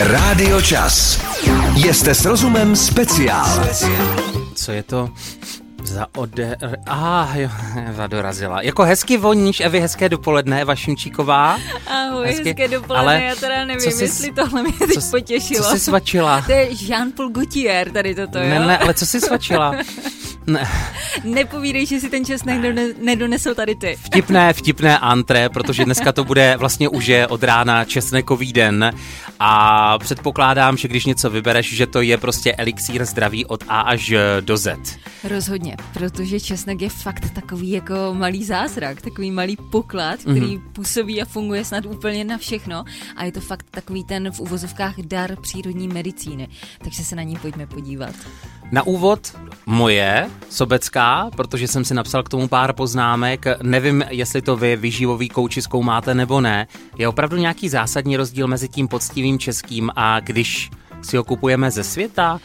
Rádio Čas. Jste s rozumem speciál. Co je to za ode... Ah, jo, Eva dorazila. Jako hezky voníš, Evi, hezké dopoledne, Eva Šimčíková. Ahoj, hezky, hezké dopoledne, ale já teda nevím, jsi, jestli tohle mě teď co, potěšilo. Co jsi svačila? To je Jean-Paul Gaultier, tady toto, jo? Ne, ne, ale co jsi svačila? Ne. Nepovídej, že si ten česnek nedonesl tady ty. Vtipné, vtipné antré, protože dneska to bude vlastně už je od rána česnekový den a předpokládám, že když něco vybereš, že to je prostě elixír zdraví od A až do Z. Rozhodně, protože česnek je fakt takový jako malý zázrak, takový malý poklad, který mm-hmm. působí a funguje snad úplně na všechno a je to fakt takový ten v uvozovkách dar přírodní medicíny, takže se na ní pojďme podívat. Na úvod moje sobecká, protože jsem si napsal k tomu pár poznámek. Nevím, jestli to vy vyživový kouči zkoumáte nebo ne. Je opravdu nějaký zásadní rozdíl mezi tím poctivým českým a když si ho kupujeme ze světa.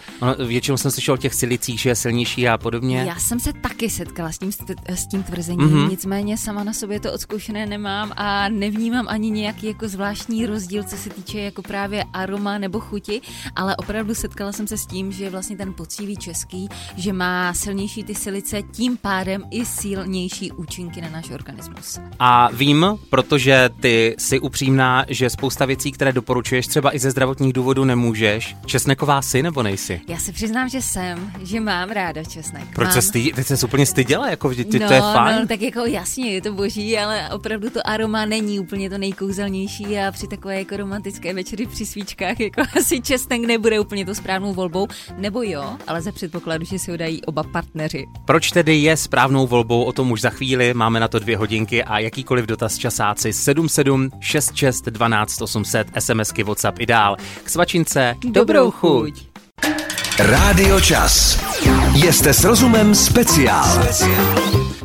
Většinou jsem slyšel o těch silicích, že je silnější a podobně. Já jsem se taky setkala s tím, s tím tvrzením, mm-hmm. nicméně sama na sobě to odzkoušené nemám a nevnímám ani nějaký jako zvláštní rozdíl, co se týče jako právě aroma nebo chuti, ale opravdu setkala jsem se s tím, že vlastně ten poctivý český, že má silnější ty silice, tím pádem i silnější účinky na náš organismus. A vím, protože ty jsi upřímná, že spousta věcí, které doporučuješ, třeba i ze zdravotních důvodů nemůžeš, seš? Česneková jsi nebo nejsi? Já se přiznám, že jsem, že mám ráda česnek. Proč mám... se stý, teď se úplně styděla, jako vždyť no, to je fajn. No, tak jako jasně, je to boží, ale opravdu to aroma není úplně to nejkouzelnější a při takové jako romantické večery při svíčkách jako asi česnek nebude úplně to správnou volbou, nebo jo, ale za předpokladu, že si ho dají oba partneři. Proč tedy je správnou volbou, o tom už za chvíli, máme na to dvě hodinky a jakýkoliv dotaz časáci 77 66 12 800 SMSky WhatsApp i dál. K svačince Dobrou chuť. Rádio Čas. Jste s rozumem speciál.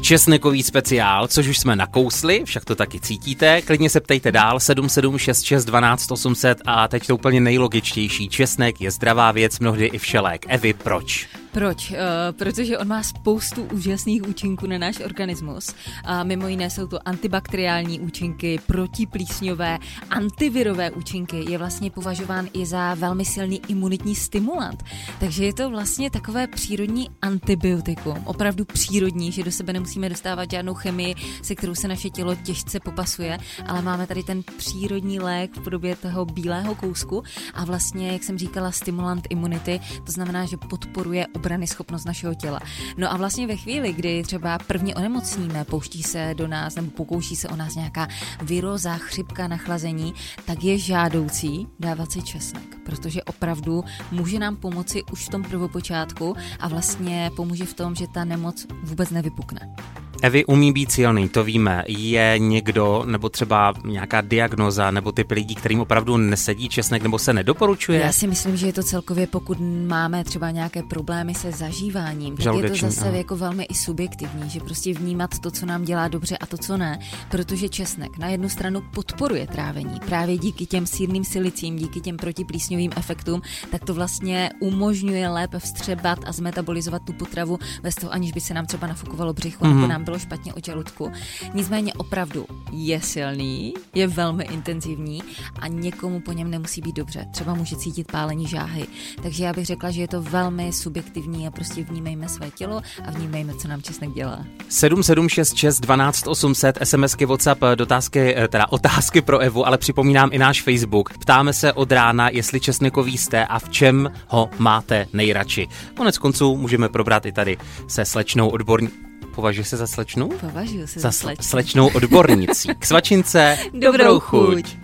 Česnekový speciál, což už jsme nakousli, však to taky cítíte. Klidně se ptejte dál, 7766 12 800 a teď to úplně nejlogičtější. Česnek je zdravá věc, mnohdy i všelék. Evi, proč? Proč? Uh, protože on má spoustu úžasných účinků na náš organismus. A mimo jiné jsou to antibakteriální účinky, protiplísňové, antivirové účinky. Je vlastně považován i za velmi silný imunitní stimulant. Takže je to vlastně takové přírodní antibiotikum, opravdu přírodní, že do sebe nemusíme dostávat žádnou chemii, se kterou se naše tělo těžce popasuje, ale máme tady ten přírodní lék v podobě toho bílého kousku a vlastně, jak jsem říkala, stimulant imunity, to znamená, že podporuje obrany schopnost našeho těla. No a vlastně ve chvíli, kdy třeba prvně onemocníme, pouští se do nás nebo pokouší se o nás nějaká viroza, chřipka, nachlazení, tak je žádoucí dávat si česnek, protože opravdu může nám pomoci už v tom prvopočátku a vlastně pomůže v tom, že ta nemoc vůbec nevypukne. Evy umí být silný, to víme. Je někdo, nebo třeba nějaká diagnoza, nebo typ lidí, kterým opravdu nesedí česnek, nebo se nedoporučuje? Já si myslím, že je to celkově, pokud máme třeba nějaké problémy se zažíváním, tak je to zase jako velmi i subjektivní, že prostě vnímat to, co nám dělá dobře a to, co ne, protože česnek na jednu stranu podporuje trávení, právě díky těm sírným silicím, díky těm protiplísňovým efektům, tak to vlastně umožňuje lépe vstřebat a zmetabolizovat tu potravu bez toho, aniž by se nám třeba nafukovalo břicho mm-hmm. nebo nám bylo špatně o žaludku. Nicméně opravdu je silný, je velmi intenzivní a někomu po něm nemusí být dobře. Třeba může cítit pálení žáhy. Takže já bych řekla, že je to velmi subjektivní a prostě vnímejme své tělo a vnímejme, co nám česnek dělá. 7766 12 800 SMSky WhatsApp dotázky, eh, teda otázky pro Evu, ale připomínám i náš Facebook. Ptáme se od rána, jestli česnekový jste a v čem ho máte nejradši. Konec konců můžeme probrat i tady se slečnou odborní Považuje se za slečnu? Považuji se za, za slečnu. slečnou odbornicí. K svačince dobrou chuť.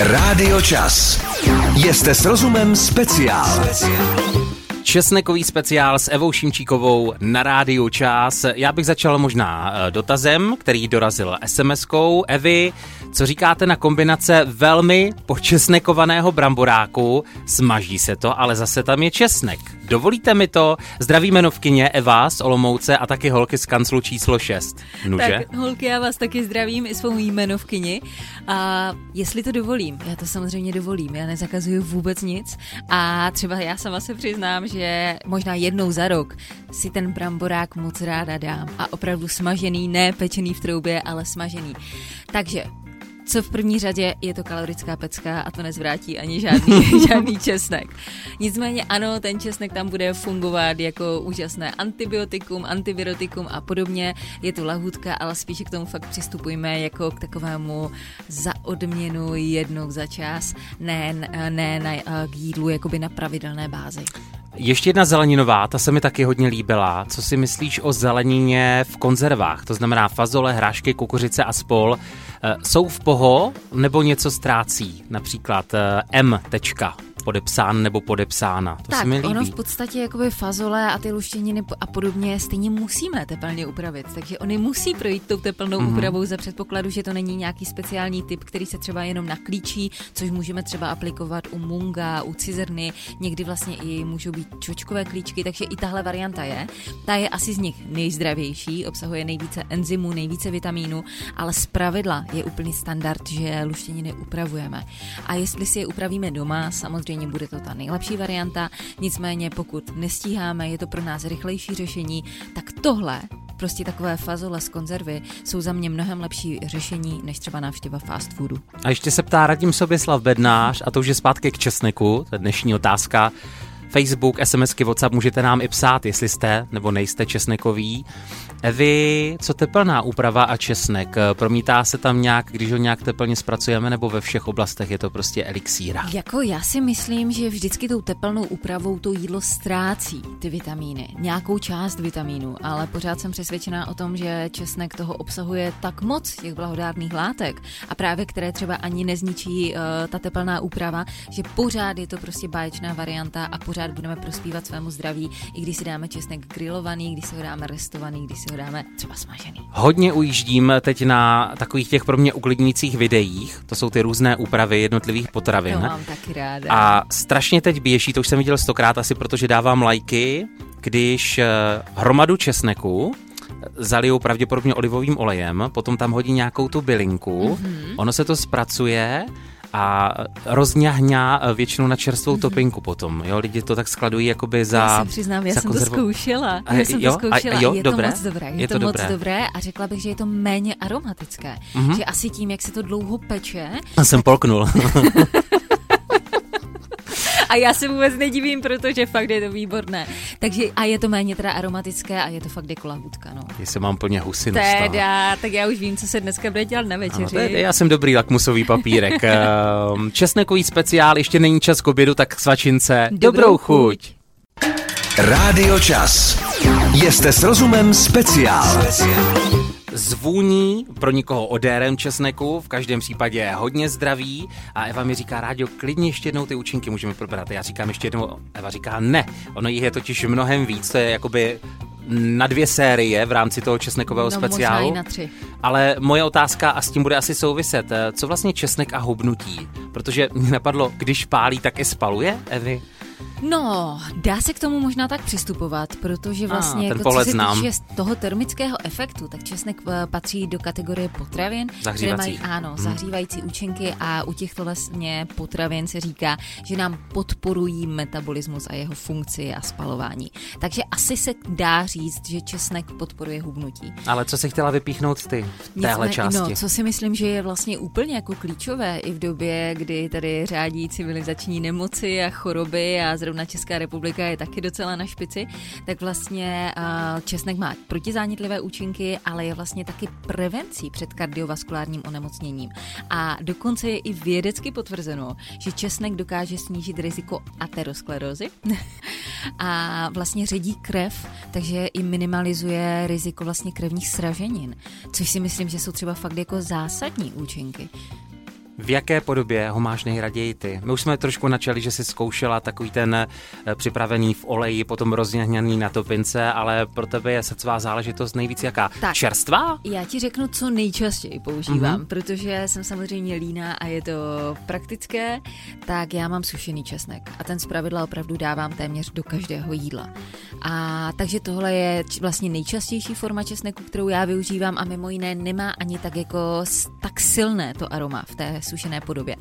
Rádio Čas. Jste s rozumem speciál. Česnekový speciál s Evou Šimčíkovou na rádiu Čas. Já bych začal možná eh, dotazem, který dorazil SMS-kou. Evy, co říkáte na kombinace velmi počesnekovaného bramboráku? Smaží se to, ale zase tam je česnek. Dovolíte mi to? Zdraví jmenovkyně Eva z Olomouce a taky holky z kanclu číslo 6. Nuže? Tak holky, já vás taky zdravím i svou jmenovkyni. A jestli to dovolím, já to samozřejmě dovolím, já nezakazuju vůbec nic. A třeba já sama se přiznám, že možná jednou za rok si ten bramborák moc ráda dám. A opravdu smažený, ne pečený v troubě, ale smažený. Takže co v první řadě je to kalorická pecka a to nezvrátí ani žádný, žádný česnek. Nicméně ano, ten česnek tam bude fungovat jako úžasné antibiotikum, antivirotikum a podobně. Je to lahůdka, ale spíše k tomu fakt přistupujeme jako k takovému za odměnu jednou za čas, ne, ne na, k jídlu jakoby na pravidelné bázi. Ještě jedna zeleninová, ta se mi taky hodně líbila. Co si myslíš o zelenině v konzervách? To znamená fazole, hrášky, kukuřice a spol. Eh, jsou v poho nebo něco ztrácí? Například eh, M. Tečka podepsán nebo podepsána. To tak, se mi líbí. ono v podstatě jakoby fazole a ty luštěniny a podobně stejně musíme tepelně upravit, takže oni musí projít tou tepelnou mm-hmm. úpravou za předpokladu, že to není nějaký speciální typ, který se třeba jenom naklíčí, což můžeme třeba aplikovat u munga, u cizrny, někdy vlastně i můžou být čočkové klíčky, takže i tahle varianta je. Ta je asi z nich nejzdravější, obsahuje nejvíce enzymů, nejvíce vitamínů, ale z pravidla je úplný standard, že luštěniny upravujeme. A jestli si je upravíme doma, samozřejmě samozřejmě bude to ta nejlepší varianta, nicméně pokud nestíháme, je to pro nás rychlejší řešení, tak tohle prostě takové fazole z konzervy jsou za mě mnohem lepší řešení než třeba návštěva fast foodu. A ještě se ptá Radim Soběslav Bednář, a to už je zpátky k česneku, to je dnešní otázka. Facebook, SMSky, WhatsApp můžete nám i psát, jestli jste nebo nejste česnekový. Evi, co teplná úprava a česnek? Promítá se tam nějak, když ho nějak teplně zpracujeme, nebo ve všech oblastech je to prostě elixíra? Jako já si myslím, že vždycky tou teplnou úpravou to jídlo ztrácí ty vitamíny, nějakou část vitamínu, ale pořád jsem přesvědčená o tom, že česnek toho obsahuje tak moc těch blahodárných látek a právě které třeba ani nezničí uh, ta teplná úprava, že pořád je to prostě báječná varianta a pořád budeme prospívat svému zdraví, i když si dáme česnek grilovaný, když si ho dáme restovaný, když si ho dáme třeba smažený. Hodně ujíždím teď na takových těch pro mě uklidnících videích. To jsou ty různé úpravy jednotlivých potravin. To mám taky ráda. A strašně teď běží, to už jsem viděl stokrát asi, protože dávám lajky, když eh, hromadu česneku zalijou pravděpodobně olivovým olejem, potom tam hodí nějakou tu bylinku, mm-hmm. ono se to zpracuje a rozňahňá většinou na čerstvou mm-hmm. topinku potom. Jo, lidi to tak skladují jakoby za... Já se přiznám, já jsem konzervu... to zkoušela. Já jsem jo? to zkoušela. A, jo, je dobré? to moc dobré. Je, je to, to moc dobré. dobré a řekla bych, že je to méně aromatické. Mm-hmm. Že asi tím, jak se to dlouho peče... A jsem tak... polknul. A já se vůbec nedivím, protože fakt je to výborné. Takže a je to méně teda aromatické a je to fakt jako lahůdka, no. Jestli mám plně husinu Teda, tak já už vím, co se dneska bude dělat na večeři. Ano, já jsem dobrý lakmusový papírek. Ehm, česnekový speciál, ještě není čas k obědu, tak svačince. Dobrou, Dobrou chuť. Rádio Čas. Jste s rozumem speciál. speciál zvůní pro nikoho odérem česneku, v každém případě je hodně zdravý a Eva mi říká, Rádio, klidně ještě jednou ty účinky můžeme probrat. Já říkám ještě jednou, Eva říká ne, ono jich je totiž mnohem víc, to je jakoby na dvě série v rámci toho česnekového no, speciálu. Možná i na tři. Ale moje otázka, a s tím bude asi souviset, co vlastně česnek a hubnutí? Protože mě napadlo, když pálí, tak i spaluje, Evi? No, dá se k tomu možná tak přistupovat, protože vlastně, ah, jako, co se znám. týče toho termického efektu, tak česnek eh, patří do kategorie potravin, které mají ano, hmm. zahřívající účinky a u těchto vlastně potravin se říká, že nám podporují metabolismus a jeho funkci a spalování. Takže asi se dá říct, že česnek podporuje hubnutí. Ale co se chtěla vypíchnout ty v téhle Nicmé, části? No, co si myslím, že je vlastně úplně jako klíčové i v době, kdy tady řádí civilizační nemoci a choroby a zrovna zrovna Česká republika je taky docela na špici, tak vlastně česnek má protizánětlivé účinky, ale je vlastně taky prevencí před kardiovaskulárním onemocněním. A dokonce je i vědecky potvrzeno, že česnek dokáže snížit riziko aterosklerózy a vlastně ředí krev, takže i minimalizuje riziko vlastně krevních sraženin, což si myslím, že jsou třeba fakt jako zásadní účinky. V jaké podobě ho máš nejraději ty? My už jsme trošku načali, že jsi zkoušela takový ten eh, připravený v oleji, potom rozněhněný na topince, ale pro tebe je srdcová záležitost nejvíc jaká? Tak, Čerstvá? Já ti řeknu, co nejčastěji používám, mm-hmm. protože jsem samozřejmě líná a je to praktické, tak já mám sušený česnek a ten zpravidla opravdu dávám téměř do každého jídla. A takže tohle je vlastně nejčastější forma česneku, kterou já využívám a mimo jiné nemá ani tak jako tak silné to aroma v té té sušené podobě.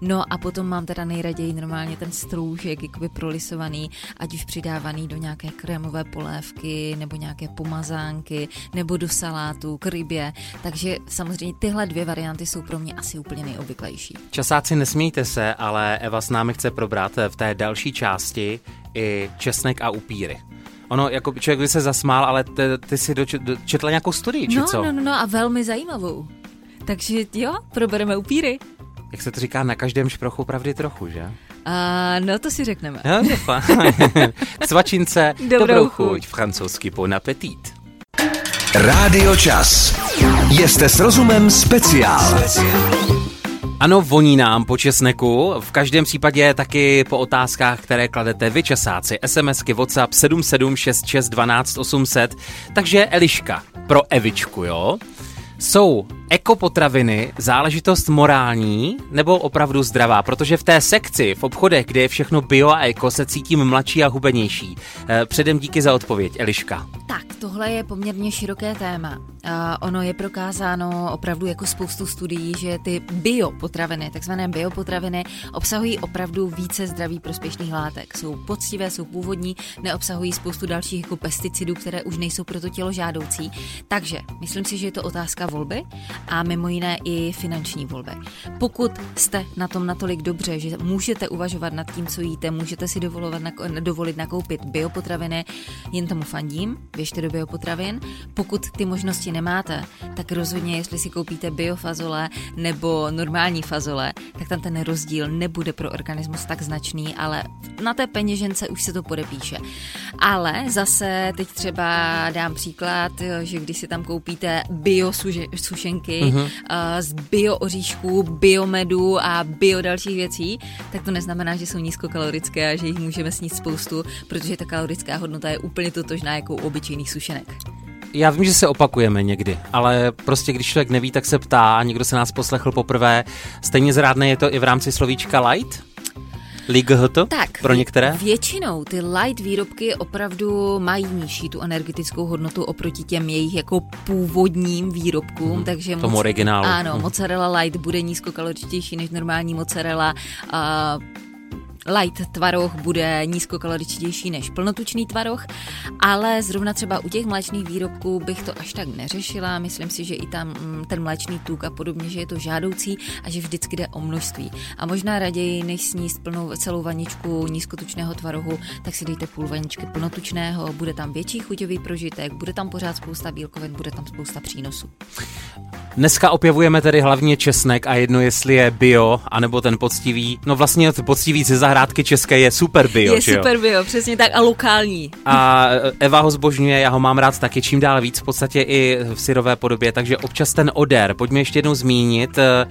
No a potom mám teda nejraději normálně ten stroužek, jakoby prolisovaný, ať už přidávaný do nějaké krémové polévky, nebo nějaké pomazánky, nebo do salátu, k rybě. Takže samozřejmě tyhle dvě varianty jsou pro mě asi úplně nejobvyklejší. Časáci, nesmějte se, ale Eva s námi chce probrat v té další části i česnek a upíry. Ono, jako člověk by se zasmál, ale ty, ty si doč, dočetla nějakou studii, či no, co? No, no, no a velmi zajímavou. Takže jo, probereme upíry. Jak se to říká, na každém šprochu pravdy trochu, že? A no to si řekneme. No, Svačince, dobrou, dobrou chuť. chuť, francouzsky bon appetit. Rádio Čas. Jste s rozumem speciál. Ano, voní nám po česneku, v každém případě taky po otázkách, které kladete vy časáci. SMSky WhatsApp 7766 800. Takže Eliška, pro Evičku, jo? Jsou ekopotraviny záležitost morální nebo opravdu zdravá? Protože v té sekci, v obchodech, kde je všechno bio a eko, se cítím mladší a hubenější. Eh, předem díky za odpověď, Eliška. Tak, tohle je poměrně široké téma. Uh, ono je prokázáno opravdu jako spoustu studií, že ty biopotraviny, takzvané biopotraviny, obsahují opravdu více zdraví prospěšných látek. Jsou poctivé, jsou původní, neobsahují spoustu dalších jako pesticidů, které už nejsou pro to tělo žádoucí. Takže myslím si, že je to otázka volby a mimo jiné i finanční volby. Pokud jste na tom natolik dobře, že můžete uvažovat nad tím, co jíte, můžete si dovolovat, dovolit nakoupit biopotraviny, jen tomu fandím, běžte do biopotravin. Pokud ty možnosti nemáte, tak rozhodně, jestli si koupíte biofazole nebo normální fazole, tak tam ten rozdíl nebude pro organismus tak značný, ale na té peněžence už se to podepíše. Ale zase teď třeba dám příklad, že když si tam koupíte bio sušenky mm-hmm. uh, z bio oříšků, biomedu a bio dalších věcí, tak to neznamená, že jsou nízkokalorické a že jich můžeme snít spoustu, protože ta kalorická hodnota je úplně totožná jako u obyčejných sušenek. Já vím, že se opakujeme někdy, ale prostě když člověk neví, tak se ptá a někdo se nás poslechl poprvé. Stejně zrádné je to i v rámci slovíčka light? LIGHT tak, pro některé? Většinou ty light výrobky opravdu mají nižší tu energetickou hodnotu oproti těm jejich jako původním výrobkům, hmm, takže tomu moc, originálu. Ano, hmm. mozzarella light bude nízkokaloričtější než normální mozzarella. Uh, light tvaroh bude nízkokaloričtější než plnotučný tvaroh, ale zrovna třeba u těch mléčných výrobků bych to až tak neřešila. Myslím si, že i tam mm, ten mléčný tuk a podobně, že je to žádoucí a že vždycky jde o množství. A možná raději, než sníst plnou celou vaničku nízkotučného tvarohu, tak si dejte půl vaničky plnotučného, bude tam větší chuťový prožitek, bude tam pořád spousta bílkovin, bude tam spousta přínosů. Dneska objevujeme tedy hlavně česnek a jedno, jestli je bio, anebo ten poctivý. No vlastně poctivý ze zahrádky české je super bio, Je super jo? bio, přesně tak a lokální. A Eva ho zbožňuje, já ho mám rád taky čím dál víc, v podstatě i v syrové podobě, takže občas ten odér, pojďme ještě jednou zmínit, Eh,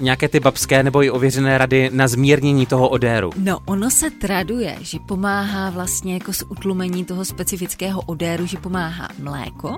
nějaké ty babské nebo i ověřené rady na zmírnění toho odéru? No, ono se traduje, že pomáhá vlastně jako s utlumení toho specifického odéru, že pomáhá mléko,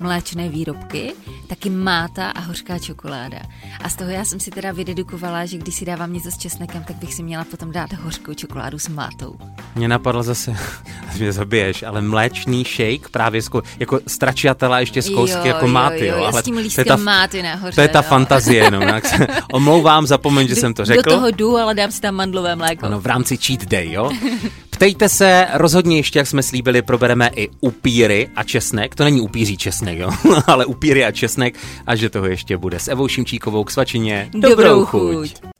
mléčné výrobky, taky máta a hořká čokoláda. A z toho já jsem si teda vydedukovala, že když si dávám něco s česnekem, tak bych si měla potom dát hořkou čokoládu s mátou. Mě napadlo zase, mě zabiješ, ale mléčný shake právě zko, jako stračiatela ještě z kousky jo, jako máty, jo, jo, ale s tím to je ta, máty nahoře, To je ta no. fantazie, no. Omlouvám, zapomeň, že jsem to řekl. Do toho jdu, ale dám si tam mandlové mléko. Ano, v rámci cheat day, jo. Ptejte se, rozhodně ještě, jak jsme slíbili, probereme i upíry a česnek. To není upíří česnek, jo, ale upíry a česnek a že toho ještě bude. S Evou Šimčíkovou k svačině. Dobrou, Dobrou chuť. chuť.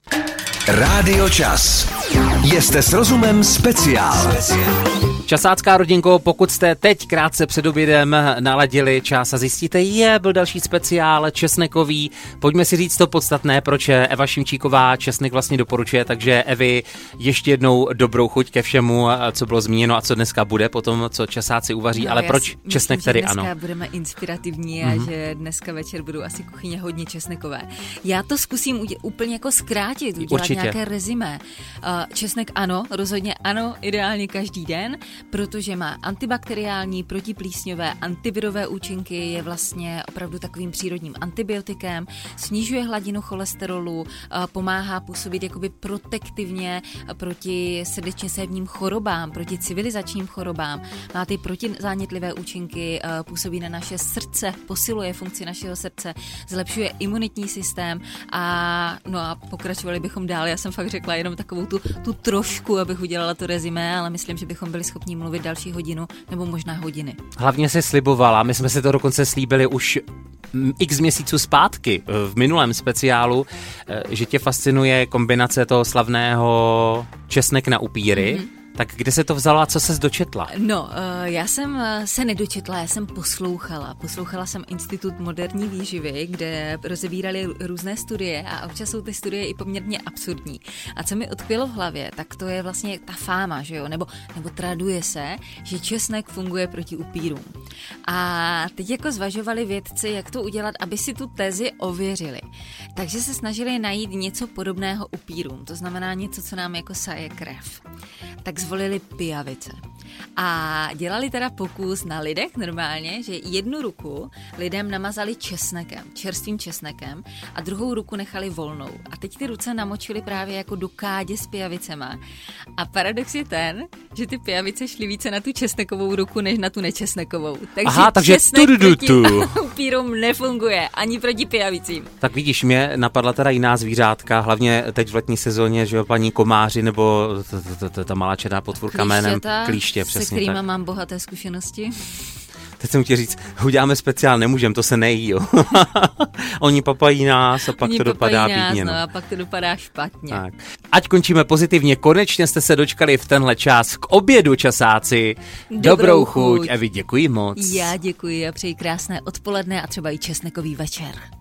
Rádio Čas. Jste s rozumem speciál. speciál. Časácká rodinko, pokud jste teď krátce před obědem naladili čas a zjistíte, je, byl další speciál česnekový, pojďme si říct to podstatné, proč Eva Šimčíková česnek vlastně doporučuje, takže Evi, ještě jednou dobrou chuť ke všemu, co bylo zmíněno a co dneska bude, potom co časáci uvaří, no, ale proč myslím, česnek tedy ano? dneska budeme inspirativní a mm-hmm. že dneska večer budou asi kuchyně hodně česnekové. Já to zkusím udě- úplně jako zkrátit, udělat Určitě. nějaké rezime. Uh, česnek ano, rozhodně ano, ideálně každý den. Protože má antibakteriální, protiplísňové, antivirové účinky, je vlastně opravdu takovým přírodním antibiotikem, snižuje hladinu cholesterolu, pomáhá působit jakoby protektivně proti srdečně sévním chorobám, proti civilizačním chorobám, má ty protizánětlivé účinky, působí na naše srdce, posiluje funkci našeho srdce, zlepšuje imunitní systém a no a pokračovali bychom dál. Já jsem fakt řekla jenom takovou tu, tu trošku, abych udělala to rezimé, ale myslím, že bychom byli schopni mluvit další hodinu nebo možná hodiny. Hlavně si slibovala, my jsme si to dokonce slíbili už x měsíců zpátky v minulém speciálu, eh, že tě fascinuje kombinace toho slavného česnek na upíry. Mm-hmm tak kde se to vzalo a co se dočetla? No, eh, já jsem eh, se nedočetla, já jsem poslouchala. Poslouchala jsem Institut moderní výživy, kde rozebírali různé studie a občas jsou ty studie i poměrně absurdní. A co mi odkvělo v hlavě, tak to je vlastně ta fáma, že jo? Nebo, nebo traduje se, že česnek funguje proti upírům. A teď jako zvažovali vědci, jak to udělat, aby si tu tezi ověřili. Takže se snažili najít něco podobného upírům, to znamená něco, co nám jako saje krev. Tak zvolili pijavice. A dělali teda pokus na lidech normálně, že jednu ruku lidem namazali česnekem, čerstvým česnekem a druhou ruku nechali volnou. A teď ty ruce namočili právě jako do kádě s pijavicema. A paradox je ten, že ty pijavice šly více na tu česnekovou ruku, než na tu nečesnekovou. Takže Aha, takže česnek tu, tu, tu. proti upírům nefunguje, ani proti pijavicím. Tak vidíš, mě napadla teda jiná zvířátka, hlavně teď v letní sezóně, že jo, paní komáři nebo ta malá černá potvůrka jménem klíště, přesně se kterými tak. mám bohaté zkušenosti. Teď jsem chtěl říct, uděláme speciál, nemůžem, to se nejí, jo. Oni papají nás a pak Oni to dopadá nás, pěkně. No. a pak to dopadá špatně. Tak. Ať končíme pozitivně, konečně jste se dočkali v tenhle čas k obědu časáci. Dobrou, Dobrou chuť. chuť. Evi, děkuji moc. Já děkuji a přeji krásné odpoledne a třeba i česnekový večer.